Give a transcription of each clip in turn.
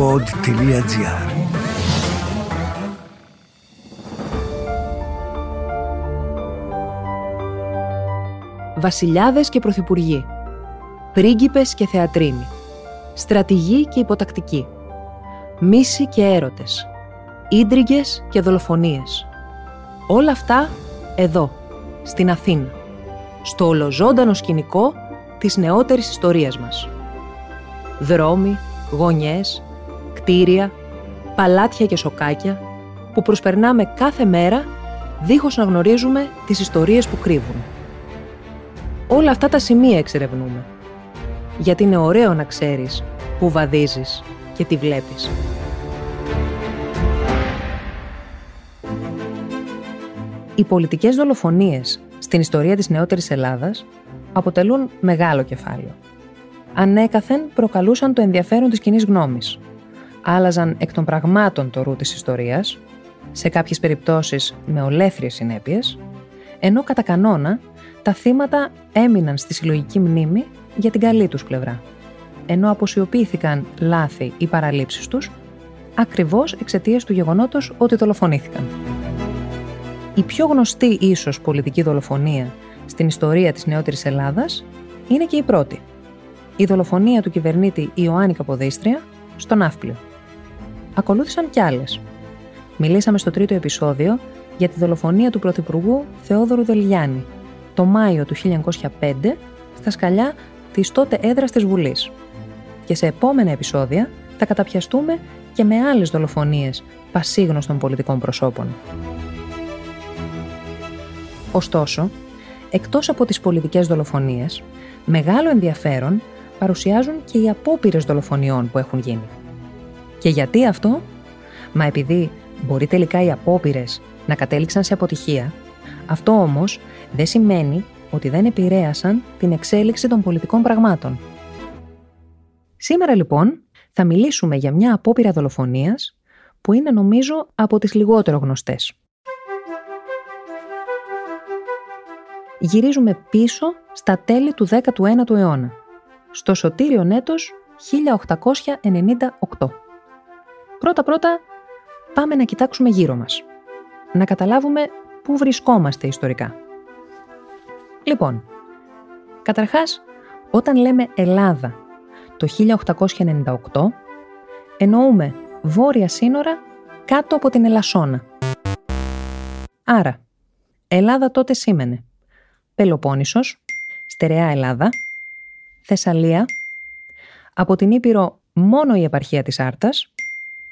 pod.gr Βασιλιάδες και πρωθυπουργοί. Πρίγκιπες και θεατρίνοι. Στρατηγοί και υποτακτικοί. Μίση και έρωτες. Ίντριγκες και δολοφονίες. Όλα αυτά εδώ, στην Αθήνα. Στο ολοζώντανο σκηνικό της νεότερης ιστορίας μας. Δρόμοι, γωνιές, κτίρια, παλάτια και σοκάκια που προσπερνάμε κάθε μέρα δίχως να γνωρίζουμε τις ιστορίες που κρύβουν. Όλα αυτά τα σημεία εξερευνούμε. Γιατί είναι ωραίο να ξέρεις που βαδίζεις και τι βλέπεις. Οι πολιτικές δολοφονίες στην ιστορία της νεότερης Ελλάδας αποτελούν μεγάλο κεφάλαιο. Ανέκαθεν προκαλούσαν το ενδιαφέρον της κοινής γνώμης. Άλλαζαν εκ των πραγμάτων το ρου της ιστορίας, σε κάποιες περιπτώσεις με ολέθριες συνέπειες, ενώ κατά κανόνα τα θύματα έμειναν στη συλλογική μνήμη για την καλή τους πλευρά, ενώ αποσιωπήθηκαν λάθη ή παραλήψεις τους, ακριβώς εξαιτίας του γεγονότος ότι δολοφονήθηκαν. Η πιο γνωστή ίσως πολιτική δολοφονία στην ιστορία της νεότερης Ελλάδας είναι και η πρώτη. Η δολοφονία του κυβερνήτη Ιωάννη Καποδίστρια στο Ναύπλιο. Ακολούθησαν κι άλλες. Μιλήσαμε στο τρίτο επεισόδιο για τη δολοφονία του Πρωθυπουργού Θεόδωρου Δελγιάννη το Μάιο του 1905 στα σκαλιά της τότε έδρας της Βουλής. Και σε επόμενα επεισόδια θα καταπιαστούμε και με άλλες δολοφονίες πασίγνωστων πολιτικών προσώπων. Ωστόσο, εκτός από τις πολιτικές δολοφονίες, μεγάλο ενδιαφέρον παρουσιάζουν και οι απόπειρες δολοφονιών που έχουν γίνει. Και γιατί αυτό; Μα επειδή μπορεί τελικά οι απόπειρες να κατέληξαν σε αποτυχία, αυτό όμως δεν σημαίνει ότι δεν επηρέασαν την εξέλιξη των πολιτικών πραγμάτων. Σήμερα λοιπόν θα μιλήσουμε για μια απόπειρα δολοφονίας που είναι νομίζω από τις λιγότερο γνωστές. γυρίζουμε πίσω στα τέλη του 19ου αιώνα, στο σωτήριο έτος 1898. Πρώτα-πρώτα πάμε να κοιτάξουμε γύρω μας, να καταλάβουμε πού βρισκόμαστε ιστορικά. Λοιπόν, καταρχάς, όταν λέμε Ελλάδα το 1898, εννοούμε βόρεια σύνορα κάτω από την Ελασσόνα. Άρα, Ελλάδα τότε σήμαινε Πελοπόννησος, Στερεά Ελλάδα, Θεσσαλία, από την Ήπειρο μόνο η επαρχία της Άρτας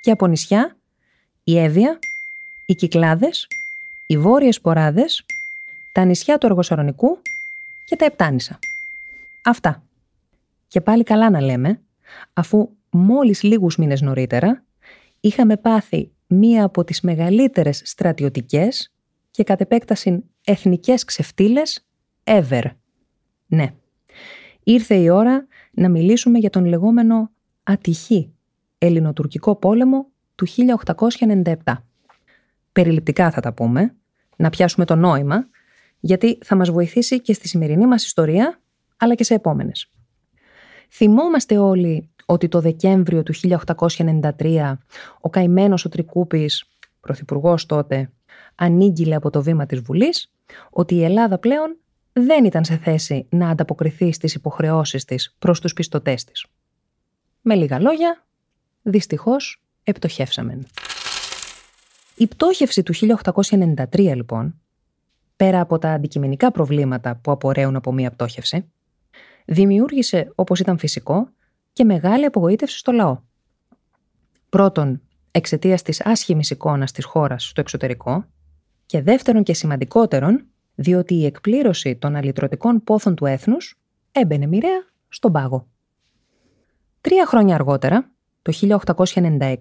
και από νησιά η Εύβοια, οι Κυκλάδες, οι Βόρειες Ποράδες, τα νησιά του Αργοσαρονικού και τα Επτάνησα. Αυτά. Και πάλι καλά να λέμε, αφού μόλις λίγους μήνες νωρίτερα είχαμε πάθει μία από τις μεγαλύτερες στρατιωτικές και κατ' επέκταση εθνικές ξεφτύλες ever. Ναι. Ήρθε η ώρα να μιλήσουμε για τον λεγόμενο ατυχή ελληνοτουρκικό πόλεμο του 1897. Περιληπτικά θα τα πούμε, να πιάσουμε το νόημα, γιατί θα μας βοηθήσει και στη σημερινή μας ιστορία, αλλά και σε επόμενες. Θυμόμαστε όλοι ότι το Δεκέμβριο του 1893 ο καημένος ο Τρικούπης, πρωθυπουργός τότε, ανήγγειλε από το βήμα της Βουλής ότι η Ελλάδα πλέον δεν ήταν σε θέση να ανταποκριθεί στις υποχρεώσεις της προς τους πιστωτές της. Με λίγα λόγια, δυστυχώς επτοχεύσαμε. Η πτώχευση του 1893 λοιπόν, πέρα από τα αντικειμενικά προβλήματα που απορρέουν από μία πτώχευση, δημιούργησε, όπως ήταν φυσικό, και μεγάλη απογοήτευση στο λαό. Πρώτον, εξαιτίας της άσχημης εικόνας της χώρας στο εξωτερικό και δεύτερον και σημαντικότερον, διότι η εκπλήρωση των αλυτρωτικών πόθων του έθνους έμπαινε μοιραία στον πάγο. Τρία χρόνια αργότερα, το 1896,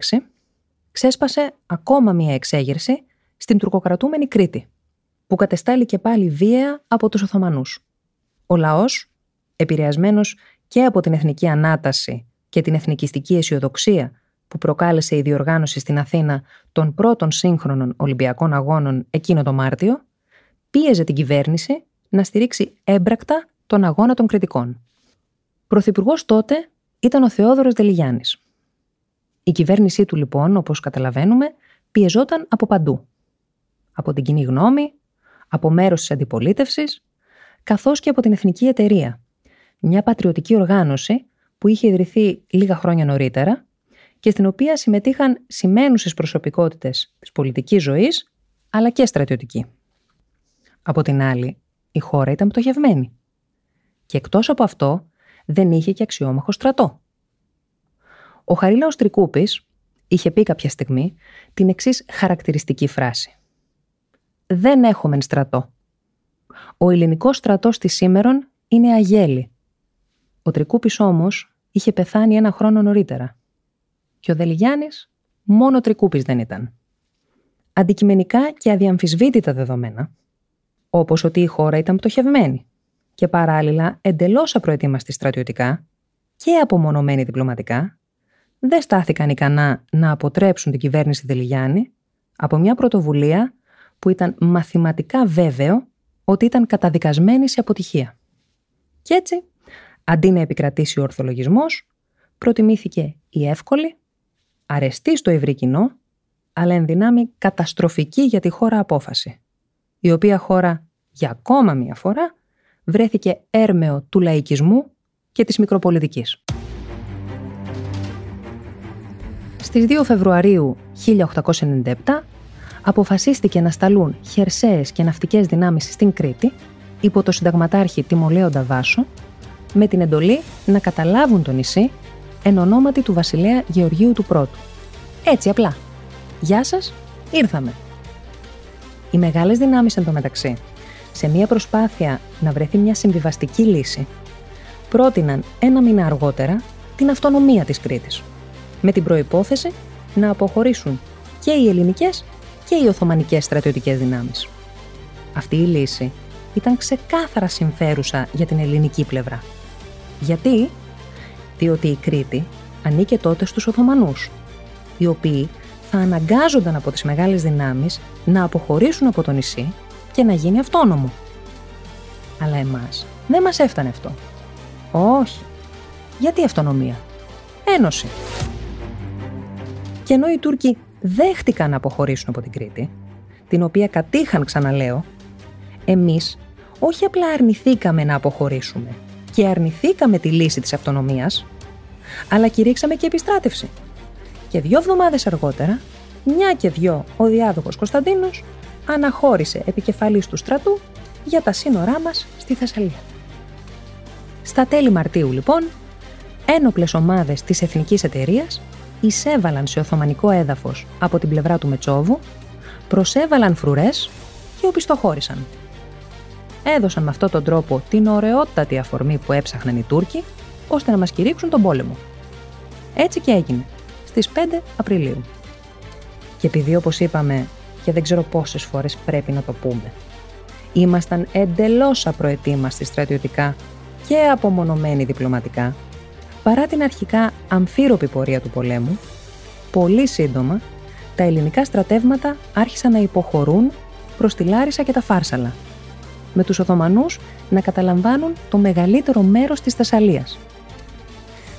ξέσπασε ακόμα μία εξέγερση στην τουρκοκρατούμενη Κρήτη, που κατεστάληκε πάλι βία από τους Οθωμανούς. Ο λαός, επηρεασμένος και από την εθνική ανάταση και την εθνικιστική αισιοδοξία που προκάλεσε η διοργάνωση στην Αθήνα των πρώτων σύγχρονων Ολυμπιακών Αγώνων εκείνο το Μάρτιο, πίεζε την κυβέρνηση να στηρίξει έμπρακτα τον αγώνα των κριτικών. Πρωθυπουργός τότε ήταν ο Θεόδωρος Δελιγιάννης. Η κυβέρνησή του λοιπόν, όπως καταλαβαίνουμε, πιεζόταν από παντού. Από την κοινή γνώμη, από μέρος της αντιπολίτευσης, καθώς και από την Εθνική Εταιρεία, μια πατριωτική οργάνωση που είχε ιδρυθεί λίγα χρόνια νωρίτερα και στην οποία συμμετείχαν σημαίνουσες προσωπικότητες της πολιτικής ζωής, αλλά και στρατιωτική. Από την άλλη, η χώρα ήταν πτωχευμένη. Και εκτός από αυτό, δεν είχε και αξιόμαχο στρατό. Ο Χαρίλαος Τρικούπης είχε πει κάποια στιγμή την εξής χαρακτηριστική φράση. «Δεν έχουμε στρατό. Ο ελληνικός στρατός της σήμερον είναι αγέλη. Ο Τρικούπης όμως είχε πεθάνει ένα χρόνο νωρίτερα. Και ο Δελιγιάννης μόνο Τρικούπης δεν ήταν. Αντικειμενικά και αδιαμφισβήτητα δεδομένα, όπως ότι η χώρα ήταν πτωχευμένη και παράλληλα εντελώς απροετοίμαστη στρατιωτικά και απομονωμένη διπλωματικά, δεν στάθηκαν ικανά να αποτρέψουν την κυβέρνηση Δελιγιάννη από μια πρωτοβουλία που ήταν μαθηματικά βέβαιο ότι ήταν καταδικασμένη σε αποτυχία. Κι έτσι, αντί να επικρατήσει ο ορθολογισμός, προτιμήθηκε η εύκολη, αρεστή στο ευρύ κοινό, αλλά εν δυνάμει καταστροφική για τη χώρα απόφαση, η οποία χώρα για ακόμα μία φορά βρέθηκε έρμεο του λαϊκισμού και της μικροπολιτικής. Στις 2 Φεβρουαρίου 1897 αποφασίστηκε να σταλούν χερσαίες και ναυτικές δυνάμεις στην Κρήτη υπό το συνταγματάρχη Τιμολέοντα Βάσο με την εντολή να καταλάβουν το νησί εν ονόματι του βασιλέα Γεωργίου του Πρώτου. Έτσι απλά. Γεια σας, ήρθαμε. Οι μεγάλες δυνάμεις εντωμεταξύ, σε μια προσπάθεια να βρεθεί μια συμβιβαστική λύση, πρότειναν ένα μήνα αργότερα την αυτονομία της Κρήτης, με την προϋπόθεση να αποχωρήσουν και οι ελληνικές και οι Οθωμανικές στρατιωτικές δυνάμεις. Αυτή η λύση ήταν ξεκάθαρα συμφέρουσα για την ελληνική πλευρά. Γιατί; Διότι η Κρήτη ανήκε τότε στους Οθωμανούς, οι οποίοι θα αναγκάζονταν από τις μεγάλες δυνάμεις να αποχωρήσουν από το νησί και να γίνει αυτόνομο. Αλλά εμάς δεν μας έφτανε αυτό. Όχι. Γιατί αυτονομία; Ένωση. Και ενώ οι Τούρκοι δέχτηκαν να αποχωρήσουν από την Κρήτη, την οποία κατήχαν ξαναλέω, εμείς όχι απλά αρνηθήκαμε να αποχωρήσουμε και αρνηθήκαμε τη λύση της αυτονομίας, αλλά κηρύξαμε και επιστράτευση. Και δύο εβδομάδες αργότερα, μια και δυο ο διάδοχος Κωνσταντίνος αναχώρησε επικεφαλής του στρατού για τα σύνορά μας στη Θεσσαλία. Στα τέλη Μαρτίου λοιπόν, ένοπλες ομάδες της Εθνικής Εταιρείας εισέβαλαν σε Οθωμανικό έδαφος από την πλευρά του Μετσόβου, προσέβαλαν φρουρές και οπισθοχώρησαν. Έδωσαν με αυτόν τον τρόπο την ωραιότατη αφορμή που έψαχναν οι Τούρκοι, ώστε να μας κηρύξουν τον πόλεμο. Έτσι και έγινε, στις 5 Απριλίου. Και επειδή όπως είπαμε, και δεν ξέρω πόσες φορές πρέπει να το πούμε, ήμασταν εντελώς απροετοίμαστοι στρατιωτικά και απομονωμένοι διπλωματικά, Παρά την αρχικά αμφίροπη πορεία του πολέμου, πολύ σύντομα τα ελληνικά στρατεύματα άρχισαν να υποχωρούν προς τη Λάρισα και τα Φάρσαλα, με τους Οθωμανούς να καταλαμβάνουν το μεγαλύτερο μέρος της Θεσσαλίας.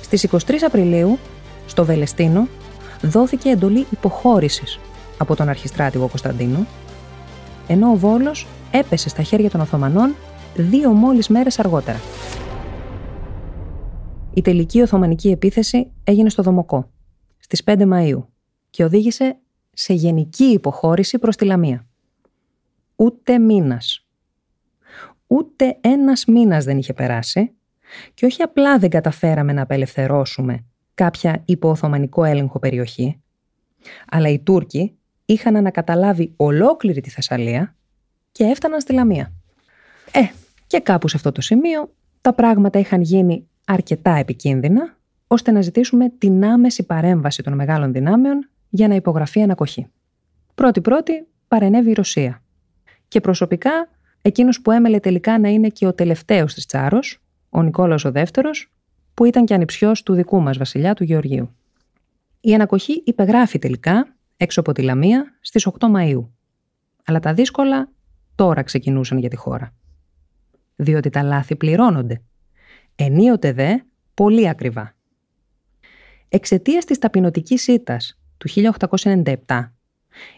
Στις 23 Απριλίου, στο Βελεστίνο, δόθηκε εντολή υποχώρησης από τον αρχιστράτηγο Κωνσταντίνο, ενώ ο Βόλος έπεσε στα χέρια των Οθωμανών δύο μόλις μέρες αργότερα. Η τελική Οθωμανική επίθεση έγινε στο Δομοκό στις 5 Μαΐου και οδήγησε σε γενική υποχώρηση προς τη Λαμία. Ούτε μήνας. Ούτε ένας μήνας δεν είχε περάσει και όχι απλά δεν καταφέραμε να απελευθερώσουμε κάποια υπο-Οθωμανικό έλεγχο περιοχή, αλλά οι Τούρκοι είχαν ανακαταλάβει ολόκληρη τη Θεσσαλία και έφταναν στη Λαμία. Ε, και κάπου σε αυτό το σημείο τα πράγματα είχαν γίνει αρκετά επικίνδυνα, ώστε να ζητήσουμε την άμεση παρέμβαση των μεγάλων δυνάμεων για να υπογραφεί ανακοχή. Πρώτη-πρώτη παρενέβη η Ρωσία. Και προσωπικά, εκείνος που έμελε τελικά να είναι και ο τελευταίος της Τσάρος, ο Νικόλαος ο Δεύτερος, που ήταν και ανιψιός του δικού μας βασιλιά του Γεωργίου. Η ανακοχή υπεγράφει τελικά έξω από τη Λαμία στις 8 Μαΐου. Αλλά τα δύσκολα τώρα ξεκινούσαν για τη χώρα. Διότι τα λάθη πληρώνονται Ενίοτε δε πολύ ακριβά. Εξαιτίας της ταπεινωτικής ήττας του 1897,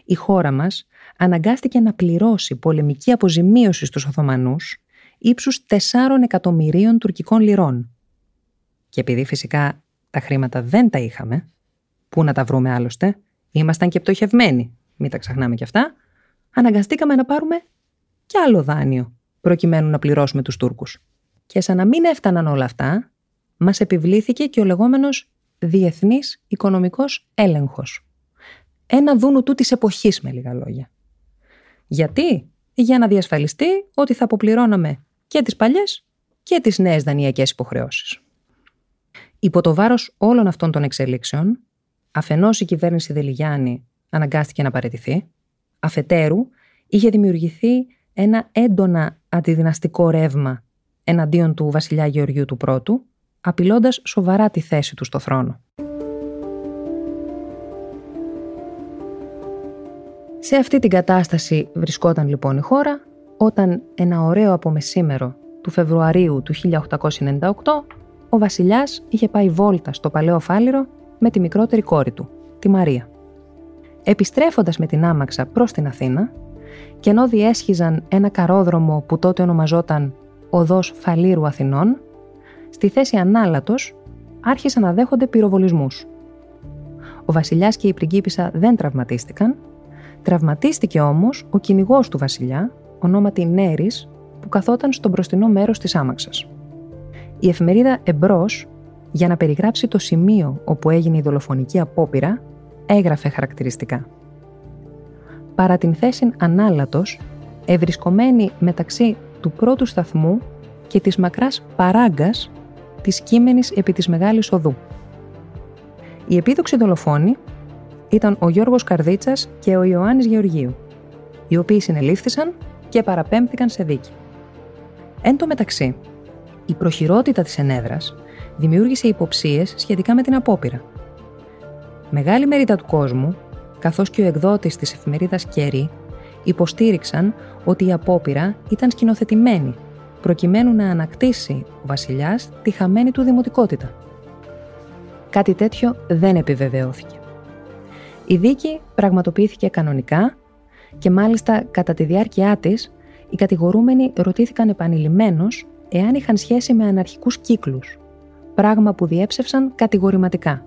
η χώρα μας αναγκάστηκε να πληρώσει πολεμική αποζημίωση στους Οθωμανούς ύψους 4 εκατομμυρίων τουρκικών λιρών. Και επειδή φυσικά τα χρήματα δεν τα είχαμε, πού να τα βρούμε άλλωστε, ήμασταν και πτωχευμένοι, μην τα ξεχνάμε κι αυτά, αναγκαστήκαμε να πάρουμε κι άλλο δάνειο, προκειμένου να πληρώσουμε τους Τούρκους. Και σαν να μην έφταναν όλα αυτά, μας επιβλήθηκε και ο λεγόμενος διεθνής οικονομικός έλεγχος. Ένα δούνου του της εποχής με λίγα λόγια. Γιατί; Για να διασφαλιστεί ότι θα αποπληρώναμε και τις παλιές και τις νέες δανειακές υποχρεώσεις. Υπό το βάρος όλων αυτών των εξελίξεων, αφενός η κυβέρνηση Δελιγιάννη αναγκάστηκε να παραιτηθεί, αφετέρου είχε δημιουργηθεί ένα έντονα αντιδυναστικό ρεύμα εναντίον του βασιλιά Γεωργίου του Πρώτου, απειλώντας σοβαρά τη θέση του στο θρόνο. Σε αυτή την κατάσταση βρισκόταν λοιπόν η χώρα όταν ένα ωραίο απομεσήμερο του Φεβρουαρίου του 1898 ο βασιλιάς είχε πάει βόλτα στο παλαιό φάληρο με τη μικρότερη κόρη του, τη Μαρία. Επιστρέφοντας με την άμαξα προς την Αθήνα και ενώ διέσχιζαν ένα καρόδρομο που τότε ονομαζόταν Οδός Φαλήρου Αθηνών, στη θέση ανάλατος άρχισαν να δέχονται πυροβολισμούς. Ο βασιλιάς και η πριγκίπισσα δεν τραυματίστηκαν, τραυματίστηκε όμως ο κυνηγός του βασιλιά, ονόματι Νέρης, που καθόταν στο μπροστινό μέρος της άμαξας. Η εφημερίδα Εμπρός, για να περιγράψει το σημείο όπου έγινε η δολοφονική απόπειρα, έγραφε χαρακτηριστικά. Παρά την θέση ανάλατος, ευρισκομένη μεταξύ του πρώτου σταθμού και της μακράς παράγκας της κείμενης επί της Μεγάλης Οδού. Οι επίδοξοι δολοφόνοι ήταν ο Γιώργος Καρδίτσας και ο Ιωάννης Γεωργίου, οι οποίοι συνελήφθησαν και παραπέμφθηκαν σε δίκη. Εν τω μεταξύ, η προχειρότητα της ενέδρας δημιούργησε υποψίες σχετικά με την απόπειρα. Μεγάλη μερίδα του κόσμου, καθώς και ο εκδότης της εφημερίδας Κέρι, υποστήριξαν ότι η απόπειρα ήταν σκηνοθετημένη, προκειμένου να ανακτήσει ο βασιλιάς τη χαμένη του δημοτικότητα. Κάτι τέτοιο δεν επιβεβαιώθηκε. Η δίκη πραγματοποιήθηκε κανονικά και μάλιστα κατά τη διάρκεια της οι κατηγορούμενοι ρωτήθηκαν επανειλημμένως εάν είχαν σχέση με αναρχικούς κύκλους, πράγμα που διέψευσαν κατηγορηματικά.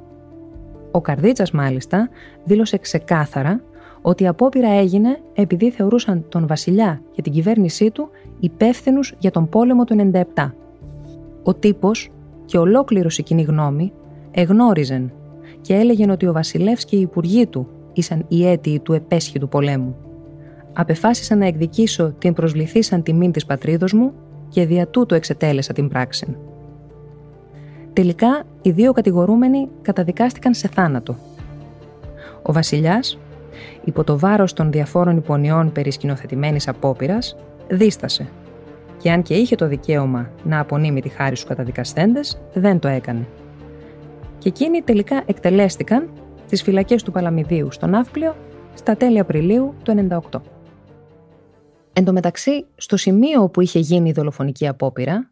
Ο Καρδίτσας μάλιστα δήλωσε ξεκάθαρα ότι η απόπειρα έγινε επειδή θεωρούσαν τον βασιλιά και την κυβέρνησή του υπεύθυνους για τον πόλεμο του 97. Ο τύπος και ολόκληρος η κοινή γνώμη εγνώριζαν και έλεγαν ότι ο βασιλεύς και οι υπουργοί του ήσαν οι αίτιοι του επέσχυτου πολέμου. Απεφάσισα να εκδικήσω την προσβληθήσαν τιμήν της πατρίδος μου και δια τούτο εξετέλεσα την πράξη. Τελικά, οι δύο κατηγορούμενοι καταδικάστηκαν σε θάνατο. Ο βασιλιάς, υπό το βάρος των διαφόρων υπονοιών περί σκηνοθετημένης απόπειρας, δίστασε και αν και είχε το δικαίωμα να απονείμει τη χάρη στους καταδικαστέντες, δεν το έκανε. Και εκείνοι τελικά εκτελέστηκαν στις φυλακές του Παλαμιδίου στον Ναύπλιο στα τέλη Απριλίου του 1998. Εν τω μεταξύ, στο σημείο όπου είχε γίνει η δολοφονική απόπειρα,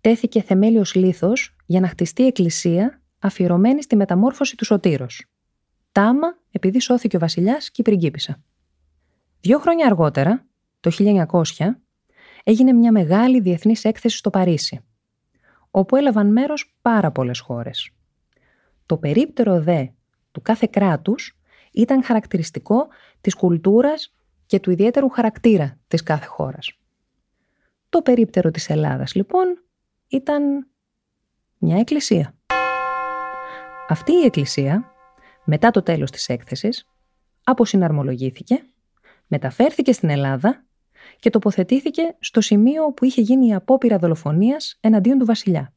τέθηκε θεμέλιος λίθος για να χτιστεί εκκλησία αφιερωμένη στη μεταμόρφωση του Σωτήρος. Τάμα επειδή σώθηκε ο βασιλιάς και η πριγκίπισσα. Δύο χρόνια αργότερα, το 1900, έγινε μια μεγάλη διεθνής έκθεση στο Παρίσι, όπου έλαβαν μέρος πάρα πολλές χώρες. Το περίπτερο δε του κάθε κράτους ήταν χαρακτηριστικό της κουλτούρας και του ιδιαίτερου χαρακτήρα της κάθε χώρας. Το περίπτερο της Ελλάδας, λοιπόν, ήταν μια εκκλησία. Αυτή η εκκλησία, μετά το τέλος της έκθεσης, αποσυναρμολογήθηκε, μεταφέρθηκε στην Ελλάδα και τοποθετήθηκε στο σημείο που είχε γίνει η απόπειρα δολοφονίας εναντίον του βασιλιά.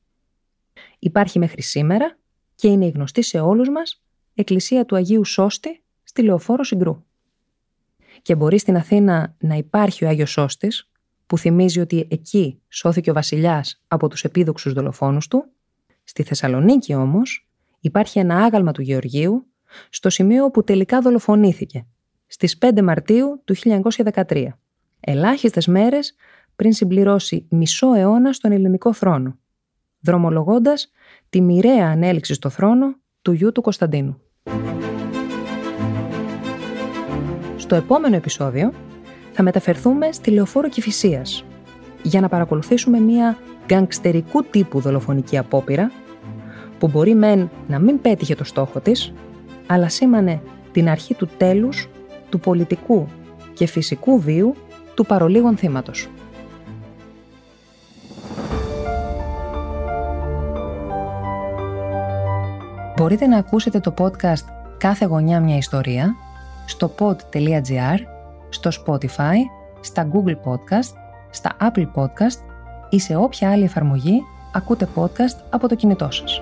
Υπάρχει μέχρι σήμερα και είναι η γνωστή σε όλους μας εκκλησία του Αγίου Σώστη στη Λεωφόρο Συγκρού. Και μπορεί στην Αθήνα να υπάρχει ο Άγιος Σώστης, που θυμίζει ότι εκεί σώθηκε ο βασιλιάς από τους επίδοξους δολοφόνους του. Στη Θεσσαλονίκη όμως υπάρχει ένα άγαλμα του Γεωργίου στο σημείο που τελικά δολοφονήθηκε, στις 5 Μαρτίου του 1913, ελάχιστες μέρες πριν συμπληρώσει μισό αιώνα στον ελληνικό θρόνο, δρομολογώντας τη μοιραία ανέλυξη στο θρόνο του του γιου του Κωνσταντίνου. Στο επόμενο επεισόδιο θα μεταφερθούμε στη Λεωφόρο Κηφισίας για να παρακολουθήσουμε μια γκαγκστερικού τύπου δολοφονική απόπειρα που μπορεί μεν να μην πέτυχε το στόχο της, αλλά σήμανε την αρχή του τέλους του πολιτικού και φυσικού βίου του παρολίγων θύματος. Μπορείτε να ακούσετε το podcast «Κάθε γωνιά μια ιστορία» στο pod.gr, στο Spotify, στα Google Podcast, στα Apple Podcast ή σε όποια άλλη εφαρμογή ακούτε podcast από το κινητό σας.